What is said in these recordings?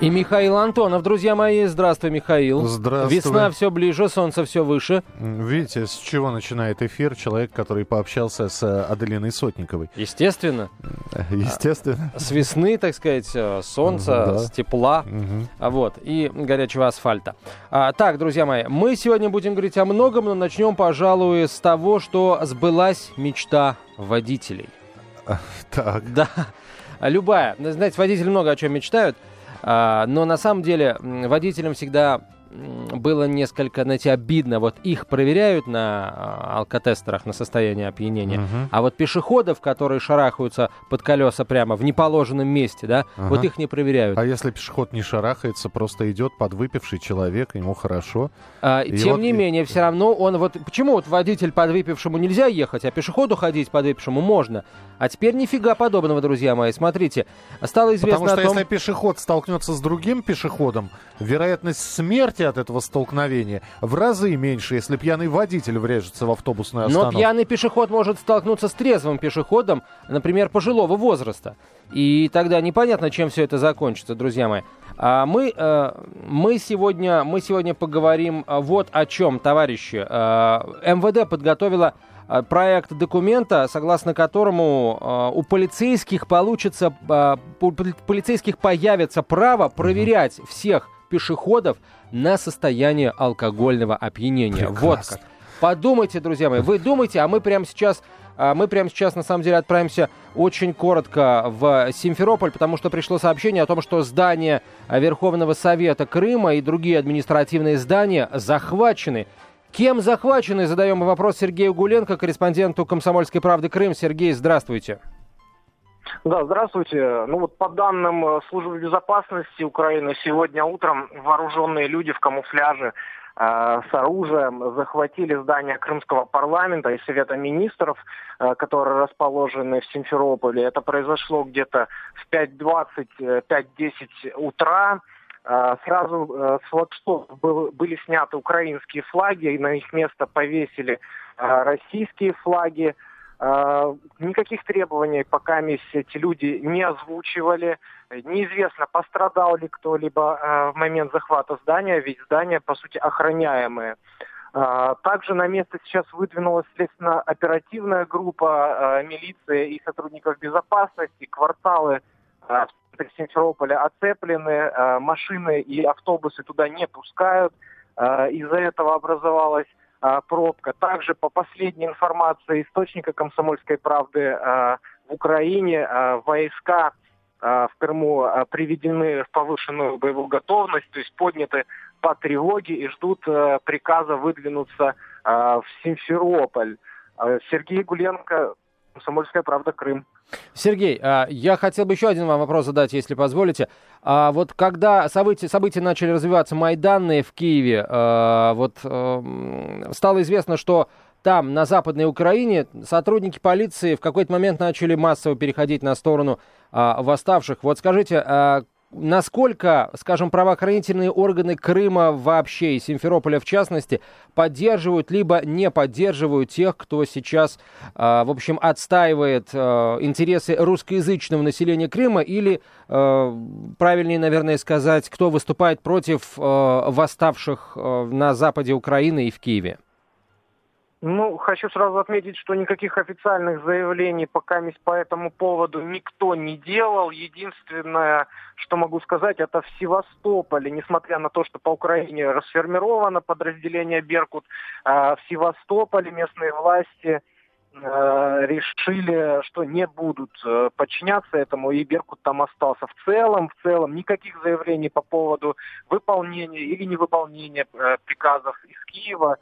И Михаил Антонов, друзья мои. Здравствуй, Михаил. Здравствуй. Весна все ближе, солнце все выше. Видите, с чего начинает эфир человек, который пообщался с э, Аделиной Сотниковой? Естественно. Естественно. С весны, так сказать, э, солнца, Да. с тепла, а вот, и горячего асфальта. А, так, друзья мои, мы сегодня будем говорить о многом, но начнем, пожалуй, с того, что сбылась мечта водителей. Так. Да, любая. Знаете, водители много о чем мечтают, но на самом деле водителям всегда было несколько, знаете, обидно. Вот их проверяют на а, алкотестерах на состояние опьянения, Мгм. а вот пешеходов, которые шарахаются под колеса прямо в неположенном месте, да, Ага. вот их не проверяют. А если пешеход не шарахается, просто идет подвыпивший человек, ему хорошо. А, И тем вот- не менее, все равно он вот... Почему вот водитель подвыпившему нельзя ехать, а пешеходу ходить подвыпившему можно? А теперь нифига подобного, друзья мои. Смотрите, стало известно Потому что о том... если пешеход столкнется с другим пешеходом, вероятность смерти от этого столкновения в разы меньше, если пьяный водитель врежется в автобусную Но остановку. пьяный пешеход может столкнуться с трезвым пешеходом, например, пожилого возраста. И тогда непонятно, чем все это закончится, друзья мои. А мы, э, мы, сегодня, мы сегодня поговорим а, вот о чем, товарищи. Э, МВД подготовила э, проект документа, согласно которому э, у полицейских получится, э, у поли- полицейских появится право проверять всех пешеходов на состояние алкогольного опьянения. Вот Прекрасно. как. Подумайте, друзья мои, вы думайте, а мы прямо сейчас, а, мы прямо сейчас на самом деле отправимся очень коротко в Симферополь, потому что пришло сообщение о том, что здание Верховного Совета Крыма и другие административные здания захвачены. Кем захвачены? Задаем вопрос Сергею Гуленко, корреспонденту «Комсомольской правды Крым». Сергей, здравствуйте. Да, здравствуйте. Ну вот по данным э, службы безопасности Украины, сегодня утром вооруженные люди в камуфляже э, с оружием захватили здание Крымского парламента и Совета министров, э, которые расположены в Симферополе. Это произошло где-то в 5.20, э, 5.10 утра. Сразу с флагштоков был- были сняты украинские флаги, и на их место повесили российские флаги. Э, Никаких требований пока эти люди не озвучивали. Неизвестно, пострадал ли кто-либо э, в момент захвата здания, ведь здание, по сути, охраняемое. Э, Также на место сейчас выдвинулась следственно-оперативная группа милиции и сотрудников безопасности. Кварталы в центре Симферополя оцеплены, машины и автобусы туда не пускают. Из-за этого образовалась пробка. Также по последней информации источника «Комсомольской правды» э, в Украине э, войска в Крыму приведены в повышенную боевую готовность, то есть подняты по тревоге и ждут приказа выдвинуться в Симферополь. Сергей Гуленко, «Комсомольская правда», Крым. Сергей, а, я хотел бы еще один вам вопрос задать, если позволите. А вот когда события, события начали развиваться майданные в Киеве, а, вот стало известно, что там, на Западной Украине, сотрудники полиции в какой-то момент начали массово переходить на сторону а, восставших. Вот скажите, а, насколько, скажем, правоохранительные органы Крыма вообще и Симферополя в частности поддерживают либо не поддерживают тех, кто сейчас, а, в общем, отстаивает а, интересы русскоязычного населения Крыма или, а, правильнее, наверное, сказать, кто выступает против восставших на западе Украины и в Киеве? Ну, хочу сразу отметить, что никаких официальных заявлений пока по этому поводу никто не делал. Единственное, что могу сказать, это в Севастополе, несмотря на то, что по Украине расформировано подразделение «Беркут», э, в Севастополе местные власти э, решили, что не будут э, подчиняться этому, и Беркут там остался. В целом, в целом, никаких заявлений по поводу выполнения или невыполнения э, приказов из Киева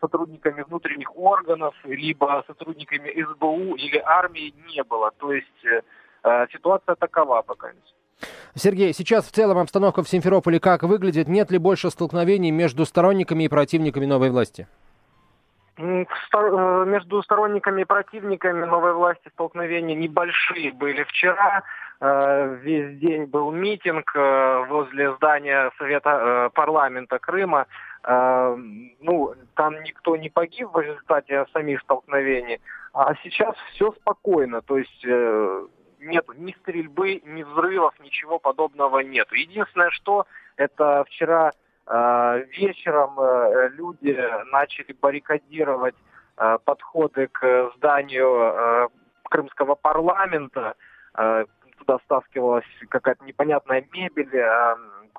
сотрудниками внутренних органов, либо сотрудниками СБУ или армии не было. То есть э, э, ситуация такова пока. Сергей, сейчас в целом обстановка в Симферополе как выглядит? Нет ли больше столкновений между сторонниками и противниками новой власти? Э, Между сторонниками и противниками новой власти столкновения небольшие были вчера. Весь день был митинг возле здания Совета парламента Крыма. Э, ну, там никто не погиб в результате самих столкновений, а сейчас все спокойно, то есть э, нет ни стрельбы, ни взрывов, ничего подобного нет. Единственное, что это вчера э, вечером э, люди начали баррикадировать э, подходы к зданию крымского парламента. Туда стаскивалась какая-то непонятная мебель,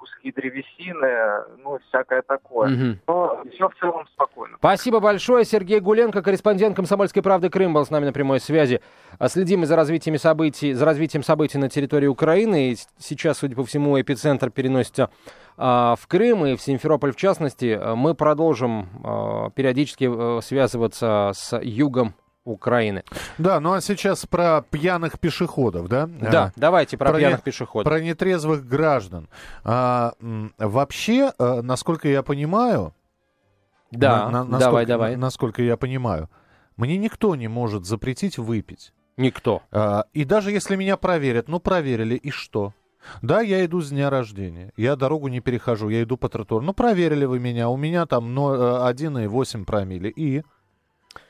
куски древесины, ну, всякое такое. Угу. Но все в целом спокойно. Спасибо большое. Сергей Гуленко, корреспондент «Комсомольской правды Крым» был с нами на прямой связи. А следим за развитием событий, за развитием событий на территории Украины. И сейчас, судя по всему, эпицентр переносится а, в Крым и в Симферополь в частности. Мы продолжим а, периодически а, связываться с югом Украины. Да, ну а сейчас про пьяных пешеходов, да? Да, а, давайте про, про пьяных не, пешеходов. Про нетрезвых граждан. А, вообще, а, насколько я понимаю... Да, на, на, давай, давай. Насколько я понимаю, мне никто не может запретить выпить. Никто. А, и даже если меня проверят, ну проверили, и что? Да, я иду с дня рождения. Я дорогу не перехожу, я иду по тротуару. Ну, проверили вы меня, у меня там ну, 1,8 промили. И?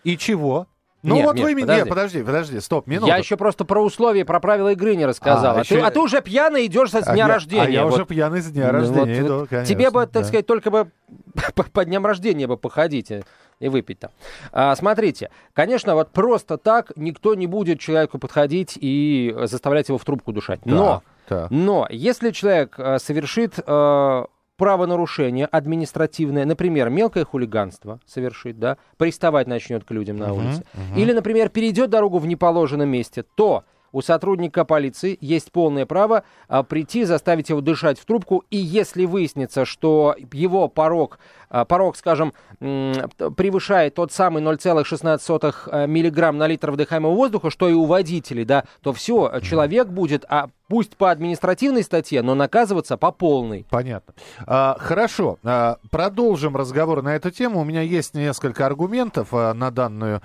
И чего? Ну нет, вот Миш, вы меня... Подожди. подожди, подожди, стоп, минуту. Я еще просто про условия, про правила игры не рассказал. А, а, еще... ты, а ты уже пьяный идешь со а дня я, рождения. А я вот. уже пьяный с дня рождения вот, иду, конечно. Тебе бы, так да. сказать, только бы по, по дням рождения бы походить и выпить там. А, смотрите, конечно, вот просто так никто не будет человеку подходить и заставлять его в трубку душать. Но, да, да. но если человек а, совершит а, правонарушение административное, например, мелкое хулиганство совершит, да, приставать начнет к людям на улице, uh-huh, uh-huh. или, например, перейдет дорогу в неположенном месте, то у сотрудника полиции есть полное право а, прийти, заставить его дышать в трубку, и если выяснится, что его порог, а, порог, скажем, превышает тот самый 0,16 а, миллиграмм на литр вдыхаемого воздуха, что и у водителей, да, то все, человек будет, а пусть по административной статье, но наказываться по полной. Понятно. А, хорошо, а, продолжим разговор на эту тему. У меня есть несколько аргументов а, на данную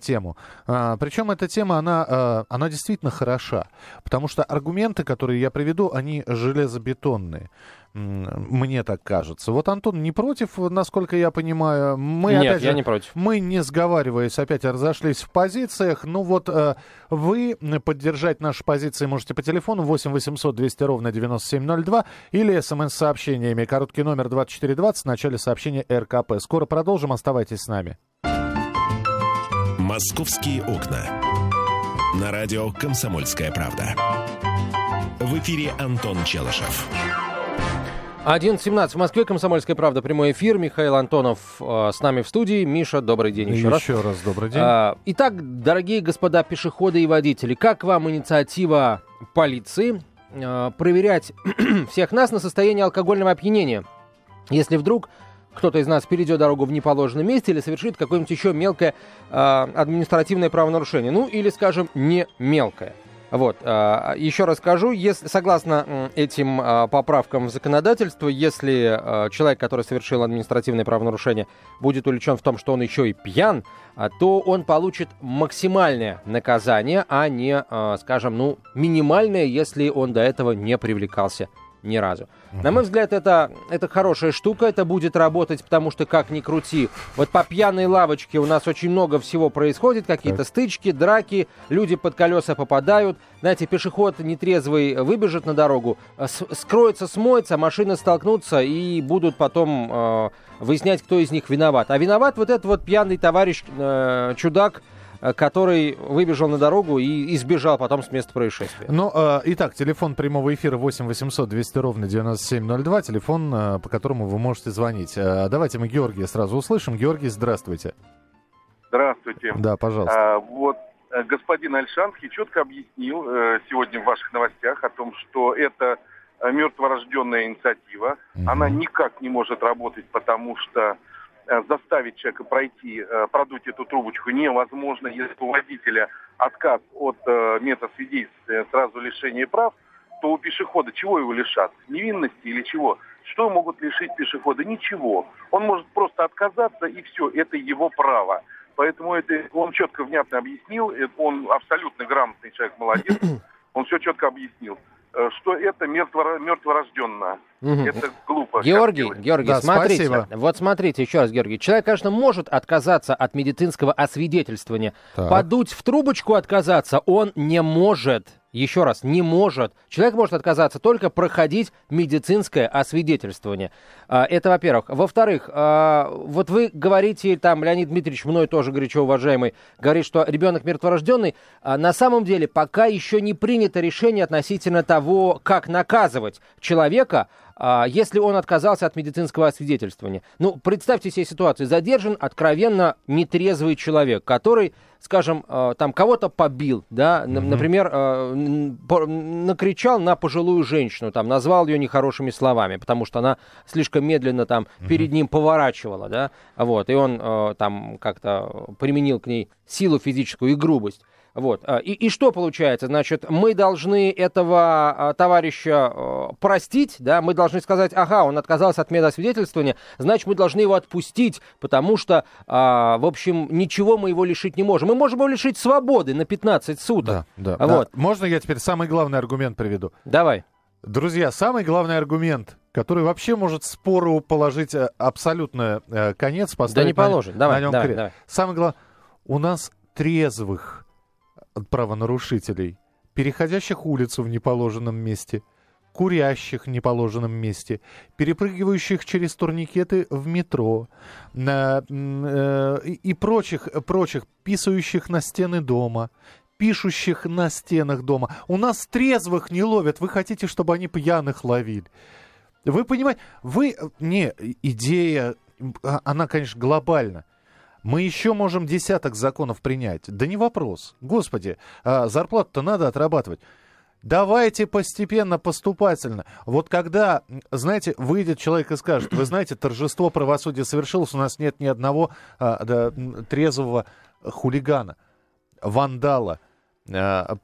тему. А, причем эта тема, она, а, она действительно хороша, потому что аргументы, которые я приведу, они железобетонные. Мне так кажется. Вот Антон не против, насколько я понимаю. Мы, Нет, опять я же, не против. Мы, не сговариваясь, опять разошлись в позициях. Ну вот э, вы поддержать наши позиции можете по телефону 8 800 200 ровно 9702 или смс-сообщениями. Короткий номер 2420 в начале сообщения РКП. Скоро продолжим. Оставайтесь с нами. «Московские окна». На радио «Комсомольская правда». В эфире Антон Челышев. 11.17 в Москве, «Комсомольская правда», прямой эфир. Михаил Антонов э, с нами в студии. Миша, добрый день еще, еще раз. Еще раз добрый день. А, итак, дорогие господа пешеходы и водители, как вам инициатива полиции а, проверять всех нас на состояние алкогольного опьянения? Если вдруг кто-то из нас перейдет дорогу в неположенном месте или совершит какое-нибудь еще мелкое э, административное правонарушение. Ну, или, скажем, не мелкое. Вот, э, еще раз скажу, если, согласно этим э, поправкам в законодательство, если э, человек, который совершил административное правонарушение, будет увлечен в том, что он еще и пьян, то он получит максимальное наказание, а не, скажем, ну, минимальное, если он до этого не привлекался ни разу. На мой взгляд, это, это хорошая штука, это будет работать, потому что, как ни крути, вот по пьяной лавочке у нас очень много всего происходит, какие-то стычки, драки, люди под колеса попадают, знаете, пешеход нетрезвый выбежит на дорогу, э, скроется, смоется, машины столкнутся и будут потом э, выяснять, кто из них виноват. А виноват вот этот вот пьяный товарищ, э, чудак, который выбежал на дорогу и избежал потом с места происшествия. Ну, э, итак, телефон прямого эфира 8 800 200 ровно 9702, телефон, э, по которому вы можете звонить. Э, давайте мы Георгия сразу услышим. Георгий, здравствуйте. Здравствуйте. Да, пожалуйста. А, вот э, господин Альшанский четко объяснил э, сегодня в ваших новостях о том, что это э, мертворожденная инициатива. Угу. Она никак не может работать, потому что Э, заставить человека пройти, э, продуть эту трубочку невозможно. Если у водителя отказ от э, метасвидетельствия сразу лишение прав, то у пешехода чего его лишат? Невинности или чего? Что могут лишить пешехода? Ничего. Он может просто отказаться, и все, это его право. Поэтому это он четко, внятно объяснил, он абсолютно грамотный человек, молодец, он все четко объяснил, что это мертворожденное Мгм. Это глупо. Георгий. Георгий, Да, смотрите, спасибо. вот смотрите еще раз, Георгий. Человек, конечно, может отказаться от медицинского освидетельствования. Так. Подуть в трубочку отказаться он не может. Еще раз, не может. Человек может отказаться только проходить медицинское освидетельствование. А, Это, во-первых. Во-вторых, а, вот вы говорите, там, Леонид Дмитриевич, мной тоже горячо уважаемый, говорит, что ребенок мертворожденный. А, На самом деле, пока еще не принято решение относительно того, как наказывать человека, если он отказался от медицинского освидетельствования. Ну, представьте себе ситуацию. Задержан откровенно нетрезвый человек, который, скажем, э, там кого-то побил, да, н- например, по- накричал на пожилую женщину, там, назвал ее нехорошими словами, потому что она слишком медленно там перед ним поворачивала, да, вот, и он там как-то применил к ней силу физическую и грубость. Вот. а, И, и что получается? Значит, мы должны этого а, товарища э, простить, да, мы должны сказать, ага, он отказался от медосвидетельствования, значит, мы должны его отпустить, потому что, а, в общем, ничего мы его лишить не можем. Мы можем его лишить свободы на 15 суток. Да, да. А Вот. Да. Можно я теперь самый главный аргумент приведу? Давай. Друзья, самый главный аргумент, который вообще может спору положить э, абсолютно э, конец, поставить не на- положит. Давай, на нем давай, крест. давай. Самое главное, у нас трезвых правонарушителей, переходящих улицу в неположенном месте, курящих в неположенном месте, перепрыгивающих через турникеты в метро на, э, и прочих, прочих, писающих на стены дома, пишущих на стенах дома. У нас трезвых не ловят. Вы хотите, чтобы они пьяных ловили? Вы понимаете, вы... Не, идея, а- она, конечно, глобальна. Мы еще можем десяток законов принять. Да не вопрос. Господи, а, зарплату-то надо отрабатывать. Давайте постепенно, поступательно. Вот когда, знаете, выйдет человек и скажет, вы знаете, торжество правосудия совершилось, у нас нет ни одного а, да, трезвого хулигана, вандала, а,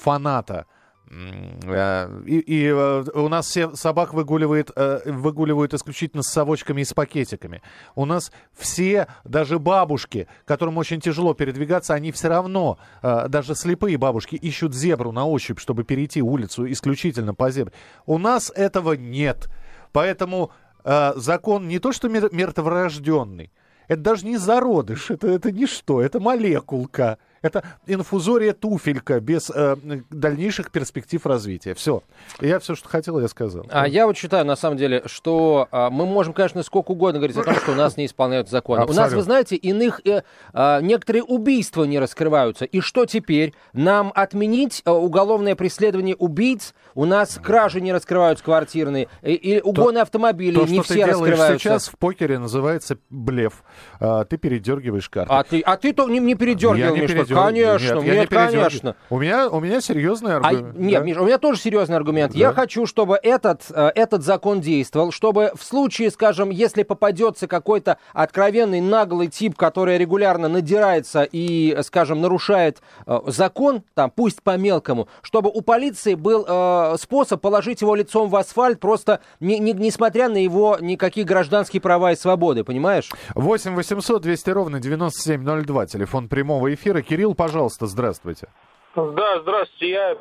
фаната. Э, И, и, э, у нас все собак выгуливает, э, выгуливают исключительно с совочками и с пакетиками. У нас все, даже бабушки, которым очень тяжело передвигаться, они все равно, даже слепые бабушки, ищут зебру на ощупь, чтобы перейти улицу исключительно по зебре. У нас этого нет. Поэтому закон не то что мер- мертворожденный, это даже не зародыш, это, это ничто, это молекулка. Это инфузория туфелька без э, дальнейших перспектив развития. Все. Я все, что хотел, я сказал. А я вот считаю, на самом деле, что а, мы можем, конечно, сколько угодно говорить о том, что у нас не исполняют законы. У нас, Абсолютно. вы знаете, иных э, а, некоторые убийства не раскрываются. И что теперь? Нам отменить э, уголовное преследование убийц? У нас кражи не раскрываются квартирные, и, и угоны автомобилей То, не что все ты делаешь раскрываются. сейчас в покере, называется блеф. А, ты передергиваешь карты. А ты, а ты то не, не передергивал, Я не передергиваю. Конечно, Нет, нет, конечно. У меня, у меня серьезный А, аргумент. нет, да. Миш, у меня тоже серьезный аргумент. Я хочу, чтобы этот, э, этот закон действовал, чтобы в случае, скажем, если попадется какой-то откровенный наглый тип, который регулярно надирается и, скажем, нарушает э, закон, там, пусть по мелкому, чтобы у полиции был э, способ положить его лицом в асфальт, просто не, не- несмотря на его никакие гражданские права и свободы, понимаешь? 8 800 200 ровно 9702, телефон прямого эфира. Кирилл, пожалуйста, здравствуйте. Да, здравствуйте. Я,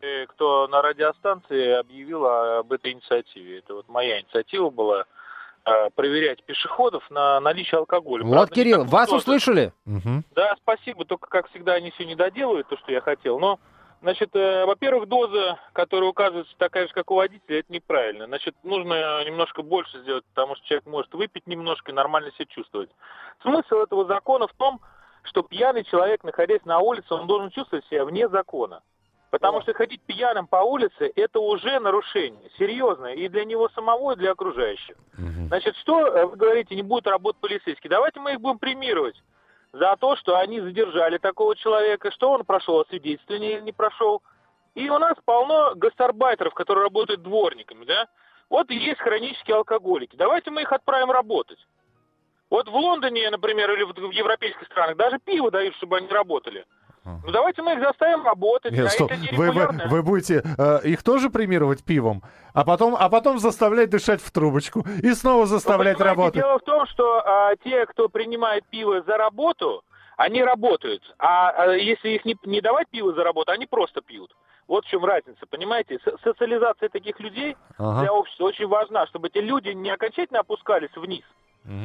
э, кто на радиостанции объявил об этой инициативе. Это вот моя инициатива была э, проверять пешеходов на наличие алкоголя. Вот, Правда, Кирилл, вас дозы. услышали? Мгм. Да, спасибо. Только, как всегда, они все не доделают то, что я хотел. Но, значит, э, во-первых, доза, которая указывается такая же, как у водителя, это неправильно. Значит, нужно немножко больше сделать, потому что человек может выпить немножко и нормально себя чувствовать. Смысл этого закона в том, что пьяный человек, находясь на улице, он должен чувствовать себя вне закона. Потому что ходить пьяным по улице – это уже нарушение, серьезное, и для него самого, и для окружающих. Значит, что э, вы говорите, не будет работать полицейские? Давайте мы их будем премировать за то, что они задержали такого человека, что он прошел освидетельствование или не прошел. И у нас полно гастарбайтеров, которые работают дворниками, да? Вот и есть хронические алкоголики. Давайте мы их отправим работать. Вот в Лондоне, например, или в европейских странах даже пиво дают, чтобы они работали. Ну давайте мы их заставим работать. Нет, а стоп. Вы, вы, вы будете э, их тоже премировать пивом, а потом, а потом заставлять дышать в трубочку и снова заставлять понимаете, работать. Дело в том, что а, те, кто принимает пиво за работу, они работают. А, а если их не, не давать пиво за работу, они просто пьют. Вот в чем разница, понимаете? Со- социализация таких людей Ага. для общества очень важна, чтобы эти люди не окончательно опускались вниз,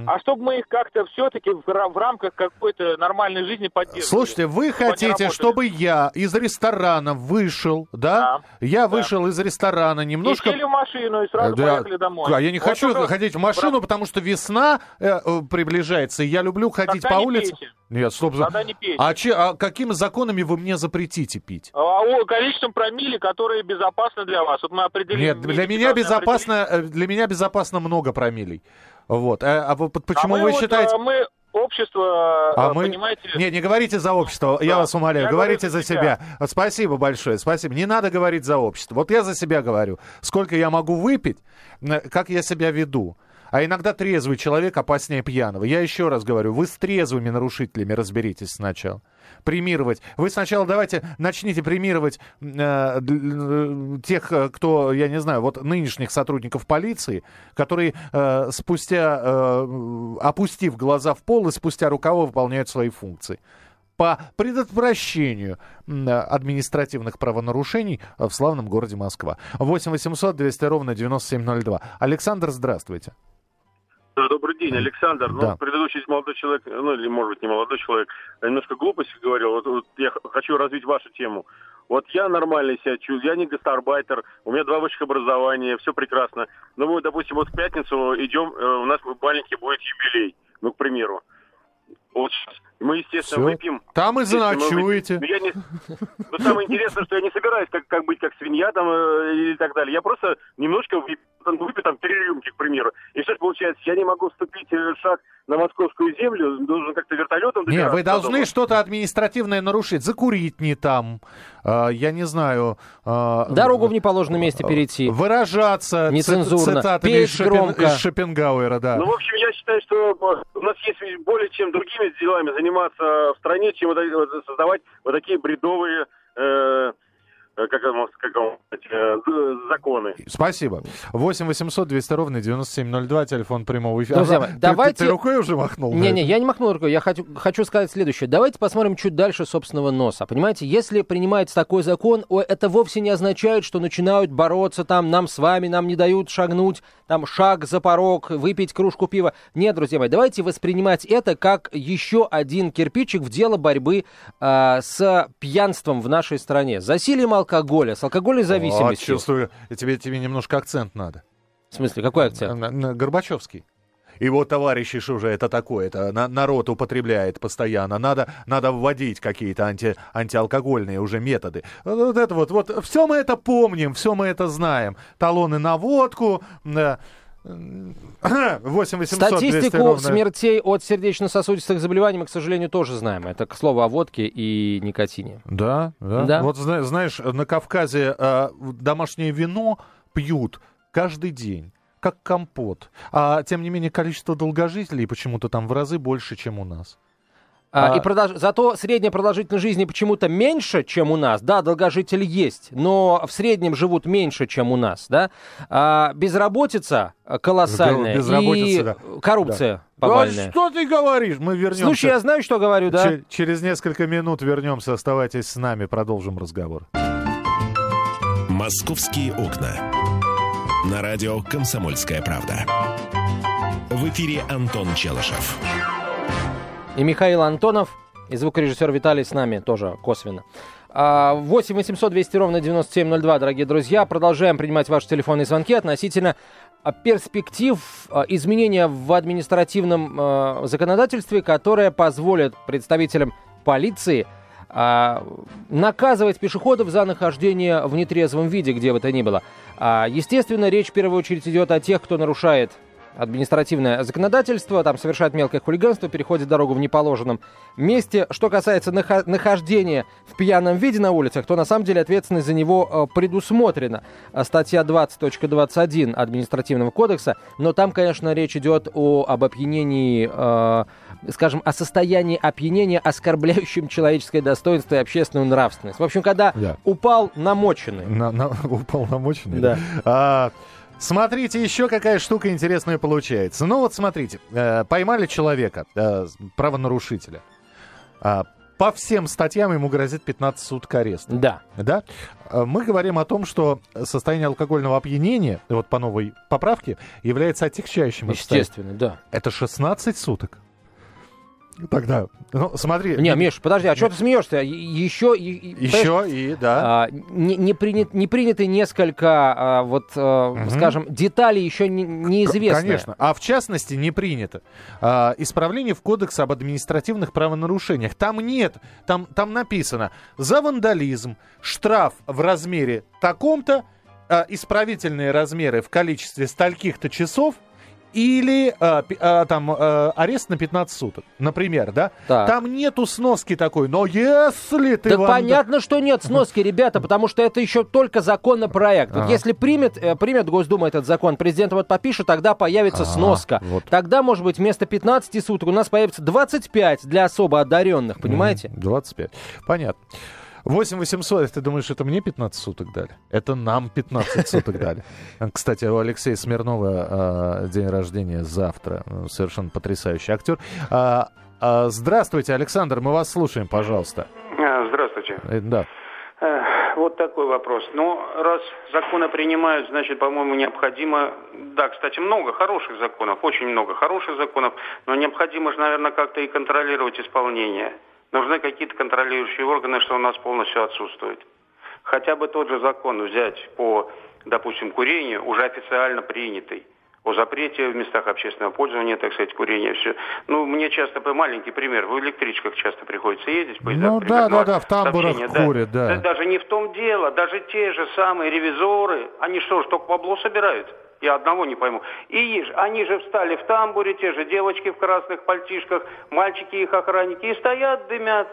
А чтобы мы их как-то все-таки в, ра- в рамках какой-то нормальной жизни поддерживали. Слушайте, вы Чтобы хотите, чтобы я из ресторана вышел, да? Я вышел из ресторана, немножко... И сели в машину и сразу Да. поехали домой. А я не Вот хочу только- ходить в машину, потому что весна э, э, приближается, и я люблю ходить Тогда по не улице. пейте. Нет, стоп. Тогда не пейте. А, че- а какими законами вы мне запретите пить? А о количеством промили, которые безопасны для вас. Вот мы определим. Нет, для меня безопасно, э, для меня безопасно много промилей. Вот. А, а определить. почему а мы вы вот, считаете? а мы общество, А э, мы... понимаете... Не, не говорите за общество, я Да. вас умоляю, Я говорите за себя. себя. Вот Спасибо большое, спасибо. Не надо говорить за общество. Вот я за себя говорю. Сколько я могу выпить, как я себя веду. А иногда трезвый человек опаснее пьяного. Я еще раз говорю, вы с трезвыми нарушителями разберитесь сначала. Премировать. Вы сначала давайте начните премировать э, э, тех, э, кто, я не знаю, вот нынешних сотрудников полиции, которые э, спустя, э, опустив глаза в пол и спустя рукава выполняют свои функции по предотвращению административных правонарушений э, в славном городе Москва. 8 800 200 ровно 9702. Александр, здравствуйте. Добрый день, Александр. Ну, Да. предыдущий молодой человек, ну или может быть не молодой человек, а немножко глупости говорил. Вот, вот я хочу развить вашу тему. Вот я нормально себя чувствую, я не гастарбайтер, у меня два высших образования, все прекрасно. Но мы, допустим, вот в пятницу идем, э, у нас маленький будет юбилей, ну, к примеру. Вот сейчас. Мы, естественно, Всё. выпьем. Там и заночуете. Ну, я не... Но самое интересное, что я не собираюсь как, как быть как свинья там э, и так далее. Я просто немножко выпью, там, выпью там три рюмки, к примеру. И что ж получается, я не могу вступить э, шаг на московскую землю, должен как-то вертолетом Не, вы до должны что-то административное нарушить. Закурить не там. э, я не знаю. э, Дорогу в неположенном месте перейти. Выражаться Нецензурно. цитатами Петь из, Шопен- громко. из Шопенгауэра, да. Ну, в общем, я считаю, что э, у нас есть ведь более чем другими делами заниматься в стране, чем вот создавать вот такие бредовые, э, э, как, вам- как сказать, э, законы. Спасибо. 8 800 200 ровно 9702, телефон прямого эфира. Друзья Ага, мои, ты- давайте- Ты, ты рукой уже махнул? Не-не, я не махнул рукой, я хочу, хочу сказать следующее. Давайте посмотрим чуть дальше собственного носа. Понимаете, если принимается такой закон, это вовсе не означает, что начинают бороться там, нам с вами, нам не дают шагнуть, там, шаг за порог, выпить кружку пива. Нет, друзья мои, давайте воспринимать это как еще один кирпичик в дело борьбы а, с пьянством в нашей стране, засилием алкоголя, с алкогольной Вот, зависимостью. чувствую, тебе, тебе немножко акцент надо. В смысле, какой акцент? На- на- Горбачевский. Его товарищи что же это такое? Это на- народ употребляет постоянно. Надо, надо вводить какие-то анти, антиалкогольные уже методы. Вот это вот, вот, все мы это помним, все мы это знаем. Талоны на водку, да. 8 800 200 Статистику ровно. смертей от сердечно-сосудистых заболеваний мы, к сожалению, тоже знаем. Это, к слову, о водке и никотине. Да, да. Да. Вот зна- знаешь, на Кавказе э, домашнее вино пьют каждый день как компот. А тем не менее количество долгожителей почему-то там в разы больше, чем у нас. А, А- И продолж- Зато средняя продолжительность жизни почему-то меньше, чем у нас. Да, долгожители есть, но в среднем живут меньше, чем у нас. Да? А безработица колоссальная Безработица, и да. коррупция Да повальная. что ты говоришь? Мы вернемся. Слушай, я знаю, что говорю, да? Че- через несколько минут вернемся. Оставайтесь с нами, продолжим разговор. «Московские окна». На радио «Комсомольская правда». В эфире Антон Челышев. И Михаил Антонов, и звукорежиссер Виталий с нами тоже косвенно. А, 8 800 200 ровно 9702, дорогие друзья. Продолжаем принимать ваши телефонные звонки относительно а, перспектив а, изменения в административном а, законодательстве, которое позволит представителям полиции наказывать пешеходов за нахождение в нетрезвом виде, где бы то ни было. Естественно, речь в первую очередь идет о тех, кто нарушает административное законодательство, там совершает мелкое хулиганство, переходит дорогу в неположенном месте. Что касается нахо- нахождения в пьяном виде на улицах, то на самом деле ответственность за него э, предусмотрена. А Статья 20.21 административного кодекса, но там, конечно, речь идет о, об опьянении, э, скажем, о состоянии опьянения, оскорбляющем человеческое достоинство и общественную нравственность. В общем, когда Да. упал намоченный, На, на, уполномоченный? Да. А, смотрите, еще какая штука интересная получается. Ну вот смотрите, э, поймали человека, э, правонарушителя. А, по всем статьям ему грозит 15 суток ареста. Да. Да? Э, Мы говорим о том, что состояние алкогольного опьянения, вот по новой поправке, является отягчающим. Естественно, да. Это 16 суток. Тогда, ну, смотри. Не, Миш, подожди, а что ты смеешься? Еще, и- Еще и, да. а, не, не, принят- не приняты несколько, а, вот, а, скажем, деталей еще не, неизвестные. Конечно. А в частности, не принято а, исправление в Кодекс об административных правонарушениях. Там нет, там, там написано за вандализм штраф в размере таком-то, а, исправительные размеры в количестве стольких-то часов или пи- а, там а, арест на 15 суток, например, да? Так. Там нету сноски такой, но если ты... Да ванда- понятно, что нет сноски, ребята, потому что это еще только законопроект. Вот если примет, э, примет Госдума этот закон, президент вот подпишет, тогда появится сноска. вот. Тогда, может быть, вместо 15 суток у нас появится 25 для особо одаренных, понимаете? 25. Понятно. 8 800, ты думаешь, это мне 15 суток дали? Это нам 15 суток дали. Кстати, у Алексея Смирнова э, день рождения завтра. Совершенно потрясающий актер. А, а, здравствуйте, Александр, мы вас слушаем, пожалуйста. А, Здравствуйте. Э, Да. Э, Вот такой вопрос. Ну, раз законы принимают, значит, по-моему, необходимо... Да, кстати, много хороших законов, очень много хороших законов, но необходимо же, наверное, как-то и контролировать исполнение. Нужны какие-то контролирующие органы, что у нас полностью отсутствует. Хотя бы тот же закон взять по, допустим, курению, уже официально принятый, о запрете в местах общественного пользования, так сказать, курения, все. Ну, мне часто, маленький пример, в электричках часто приходится ездить, поездах, Ну, да, да, да, в тамбурах сообщения, курят, да. Даже не в том дело, даже те же самые ревизоры, они что ж, только бабло собирают? Я одного не пойму. И ж- они же встали в тамбуре, те же девочки в красных пальтишках, мальчики их охранники, и стоят, дымят.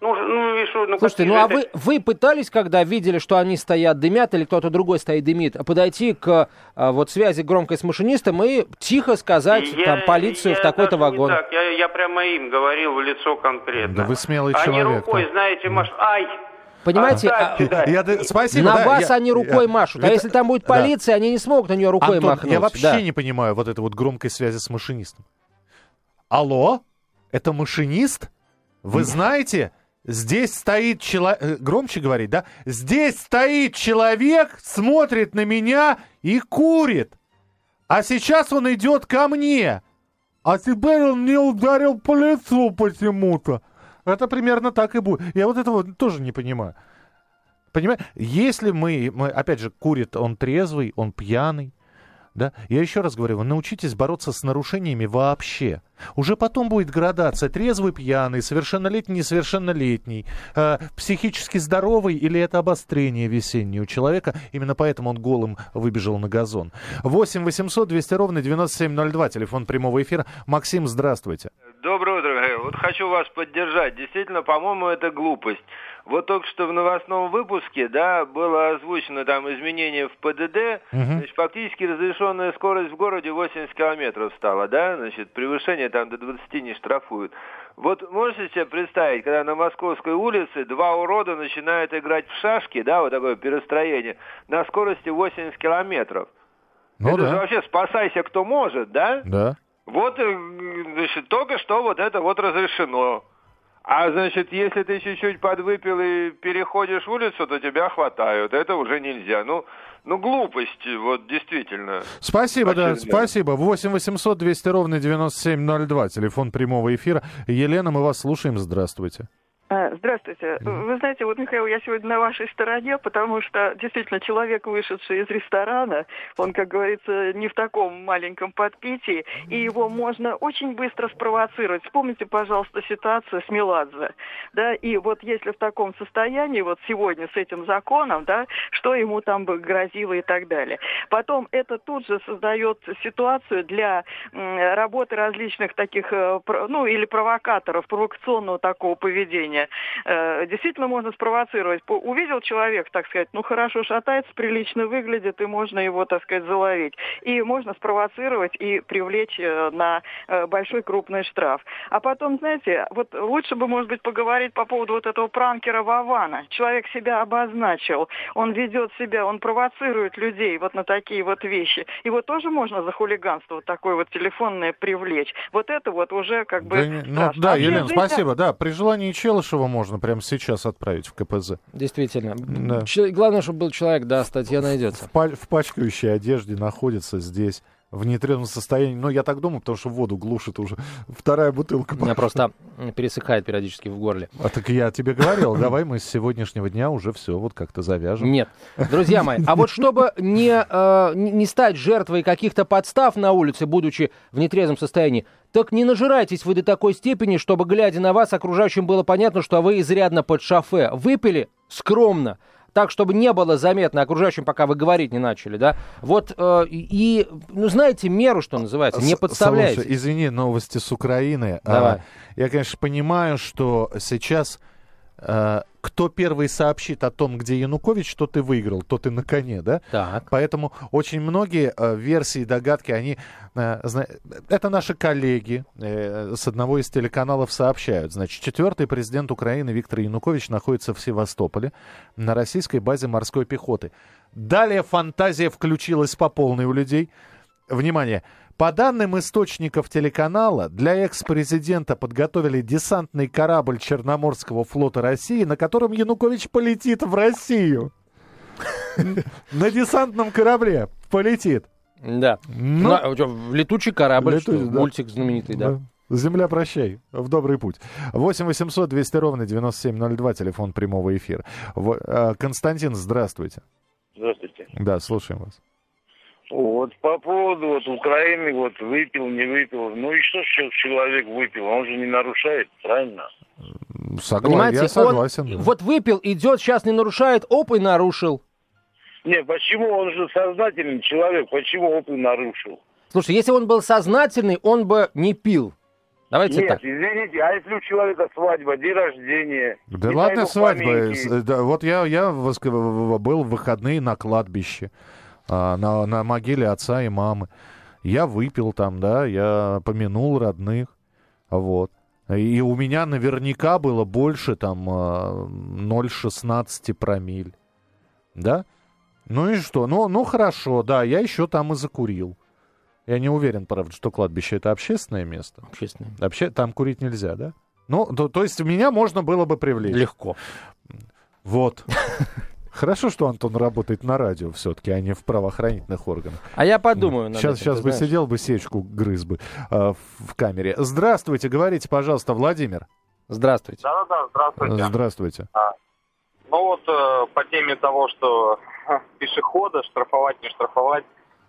Ну, ну и что, ну Слушайте, ну а это- вы, вы пытались, когда видели, что они стоят, дымят, или кто-то другой стоит, дымит, подойти к а, вот связи громкой с машинистом и тихо сказать Я- там полицию я в такой-то вагон? так. Я, я прямо им говорил в лицо конкретно. Да вы смелый Они человек, рукой, да. знаете, маш... Ай! Понимаете, Оставьте, а, да. Я, да- спасибо. на да, вас я- они рукой я- машут. А это- если там будет да. полиция, они не смогут на нее рукой Антон, махнуть. я вообще Да. не понимаю вот этой вот громкой связи с машинистом. Алло? Это машинист? Вы знаете, здесь стоит человек... Громче говорить, да? Здесь стоит человек, смотрит на меня и курит. А сейчас он идет ко мне. А теперь он мне ударил по лицу почему-то. Это примерно так и будет. Я вот этого тоже не понимаю. Понимаешь, если мы, мы, опять же, курит, он трезвый, он пьяный, да? Я еще раз говорю, вы научитесь бороться с нарушениями вообще. Уже потом будет градация. Трезвый, пьяный, совершеннолетний, несовершеннолетний, э, психически здоровый или это обострение весеннее у человека. Именно поэтому он голым выбежал на газон. 8 800 200 ровно 9702, телефон прямого эфира. Максим, здравствуйте. Доброе утро. Вот хочу вас поддержать. Действительно, по-моему, это глупость. Вот только что в новостном выпуске, да, было озвучено там изменение в ПДД, значит, фактически разрешенная скорость в городе 80 километров стала, да, значит, превышение там до 20 не штрафуют. Вот можете себе представить, когда на Московской улице два урода начинают играть в шашки, да, вот такое перестроение, на скорости 80 километров. Ну это же да. вообще спасайся, кто может, да? Да. Вот, э, значит, только что вот это вот разрешено. А значит, если ты чуть-чуть подвыпил и переходишь улицу, то тебя хватают. Это уже нельзя. Ну, ну глупость, вот действительно. Спасибо, да, Спасибо. спасибо. 8 800 200 ровно 9702, телефон прямого эфира. Елена, мы вас слушаем. Здравствуйте. А, Здравствуйте. Вы знаете, вот, Михаил, я сегодня на вашей стороне, потому что действительно человек, вышедший из ресторана, он, как говорится, не в таком маленьком подпитии, и его можно очень быстро спровоцировать. Вспомните, пожалуйста, ситуацию с Меладзе. Да, и вот если в таком состоянии, вот сегодня с этим законом, да, что ему там бы грозило и так далее. Потом это тут же создает ситуацию для работы различных таких, э, ну, или провокаторов, провокационного такого поведения. Э, Действительно можно спровоцировать. Увидел человек, так сказать, ну, хорошо шатается, прилично выглядит, и можно его, так сказать, заловить. И можно спровоцировать и привлечь э, на э, большой крупный штраф. А потом, знаете, вот лучше бы, может быть, поговорить по поводу вот этого пранкера Вована. Человек себя обозначил, он ведет себя, он провоцирует людей вот на такие вот вещи. Его тоже можно за хулиганство вот такое вот телефонное привлечь. Вот это вот уже как бы Да, ну, страшно. да, А Елена, жизнь- спасибо. Да, при желании Челышева можно прямо сейчас отправить в КПЗ. Действительно. Да. Ч- Главное, чтобы был человек, да, статья найдется. В, па- в пачкающей одежде находится здесь в нетрезвом состоянии. Ну, я так думаю, потому что воду глушит уже. Вторая бутылка. У меня просто пересыхает периодически в горле. А так я тебе говорил, давай мы с сегодняшнего дня уже все вот как-то завяжем. Нет. Друзья мои, а вот чтобы не, э, не стать жертвой каких-то подстав на улице, будучи в нетрезвом состоянии, так не нажирайтесь вы до такой степени, чтобы, глядя на вас, окружающим было понятно, что вы изрядно под шофе. Выпили скромно, так, чтобы не было заметно окружающим, пока вы говорить не начали, да? Вот, э, и, ну, знаете меру, что называется, не подставляйте. Слушай, извини, новости с Украины. Давай. А, я, конечно, понимаю, что сейчас э, кто первый сообщит о том, где Янукович, то ты выиграл, то ты на коне, да? Так. Поэтому очень многие э, версии, догадки, они... э, это наши коллеги э, с одного из телеканалов сообщают. Значит, четвертый президент Украины Виктор Янукович находится в Севастополе на российской базе морской пехоты. Далее фантазия включилась по полной у людей. Внимание! По данным источников телеканала, для экс-президента подготовили десантный корабль Черноморского флота России, на котором Янукович полетит в Россию. На десантном корабле полетит. Да. Ну, летучий корабль, Летучий, что, да. мультик знаменитый, да. Земля, прощай. В добрый путь. 8 800 200 ровно 9702, телефон прямого эфира. В- э, Константин, здравствуйте. Здравствуйте. Да, слушаем вас. Вот по поводу вот Украины, вот выпил, не выпил. Ну и что, человек выпил? Он же не нарушает, правильно? Согла- Понимаете, я согласен. он да. вот выпил, идет, сейчас не нарушает, оп, и нарушил. Не, почему он же сознательный человек? Почему он нарушил? Слушай, если он был сознательный, он бы не пил. Давайте Нет, так. извините, а если у человека свадьба, день рождения? Да ладно, свадьба. С- да, вот я, я был в выходные на кладбище, на, на могиле отца и мамы. Я выпил там, да, я помянул родных, вот. И у меня наверняка было больше там а, 0,16 промиль. Да? Ну и что? Ну, ну хорошо, да, я еще там и закурил. Я не уверен, правда, что кладбище это общественное место. Общественное. Вообще там курить нельзя, да? Ну, то, то есть меня можно было бы привлечь. Легко. Вот. Хорошо, что Антон работает на радио все-таки, а не в правоохранительных органах. А я подумаю. над Сейчас, этим, сейчас ты бы знаешь. сидел бы сечку грыз бы э, в, камере. Здравствуйте, говорите, пожалуйста, Владимир. Здравствуйте. Да-да-да, здравствуйте. Здравствуйте. Ну вот э, по теме того, что пешехода штрафовать, не штрафовать,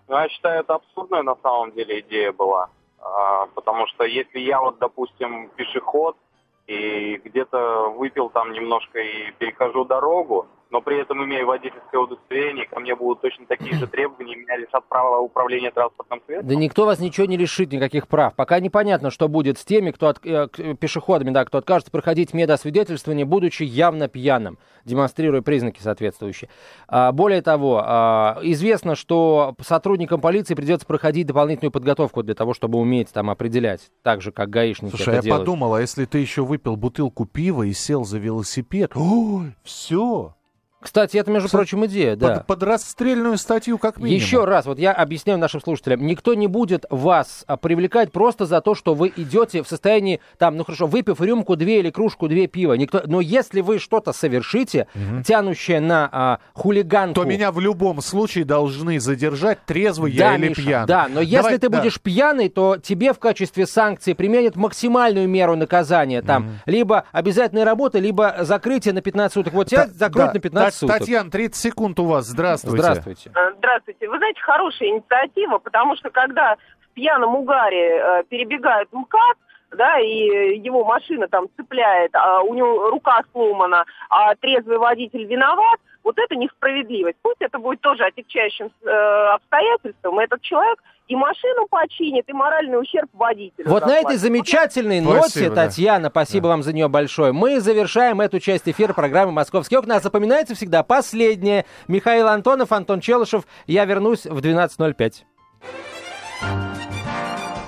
ну, я считаю, это абсурдная на самом деле идея была. А, потому что если я вот, допустим, пешеход и где-то выпил там немножко и перехожу дорогу, но при этом имею водительское удостоверение, ко мне будут точно такие же требования, меня лишат права управления транспортным средством. Да никто вас ничего не лишит, никаких прав. Пока непонятно, что будет с теми, кто от- э, к- пешеходами, да, кто откажется проходить медосвидетельствование, будучи явно пьяным, демонстрируя признаки соответствующие. А, более того, а, известно, что сотрудникам полиции придется проходить дополнительную подготовку для того, чтобы уметь там определять, так же, как гаишники Слушай, это я делают. подумал, а если ты еще выпил бутылку пива и сел за велосипед, ой, все. Кстати, это, между прочим, идея, да. Под, под расстрельную статью как минимум. Еще раз, вот я объясняю нашим слушателям, никто не будет вас а, привлекать просто за то, что вы идете в состоянии, там, ну хорошо, выпив рюмку две или кружку две пива, никто, но если вы что-то совершите, тянущее на а, хулиганку... То меня в любом случае должны задержать, трезвый да, я или Миша, пьяный. Да, но если Давай- ты да. будешь пьяный, то тебе в качестве санкции применят максимальную меру наказания. Там либо обязательная работа, либо закрытие на 15 суток. Вот тебя Та- закроют да. на 15 Та- суток. Татьяна, 30 секунд у вас. Здравствуйте. Здравствуйте. Э, Здравствуйте. Вы знаете, хорошая инициатива, потому что когда в пьяном угаре э, перебегает МКАД, да, и его машина там цепляет, а у него рука сломана, а трезвый водитель виноват, вот это несправедливость. Пусть это будет тоже отягчающим э, обстоятельством, этот человек и машину починит, и моральный ущерб водителю. Вот на этой заплатит. замечательной Спасибо, ноте, да. Татьяна, спасибо вам за нее большое, мы завершаем эту часть эфира программы «Московские окна». А запоминается всегда последнее. Михаил Антонов, Антон Челышев. Я вернусь в 12.05.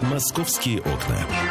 «Московские окна».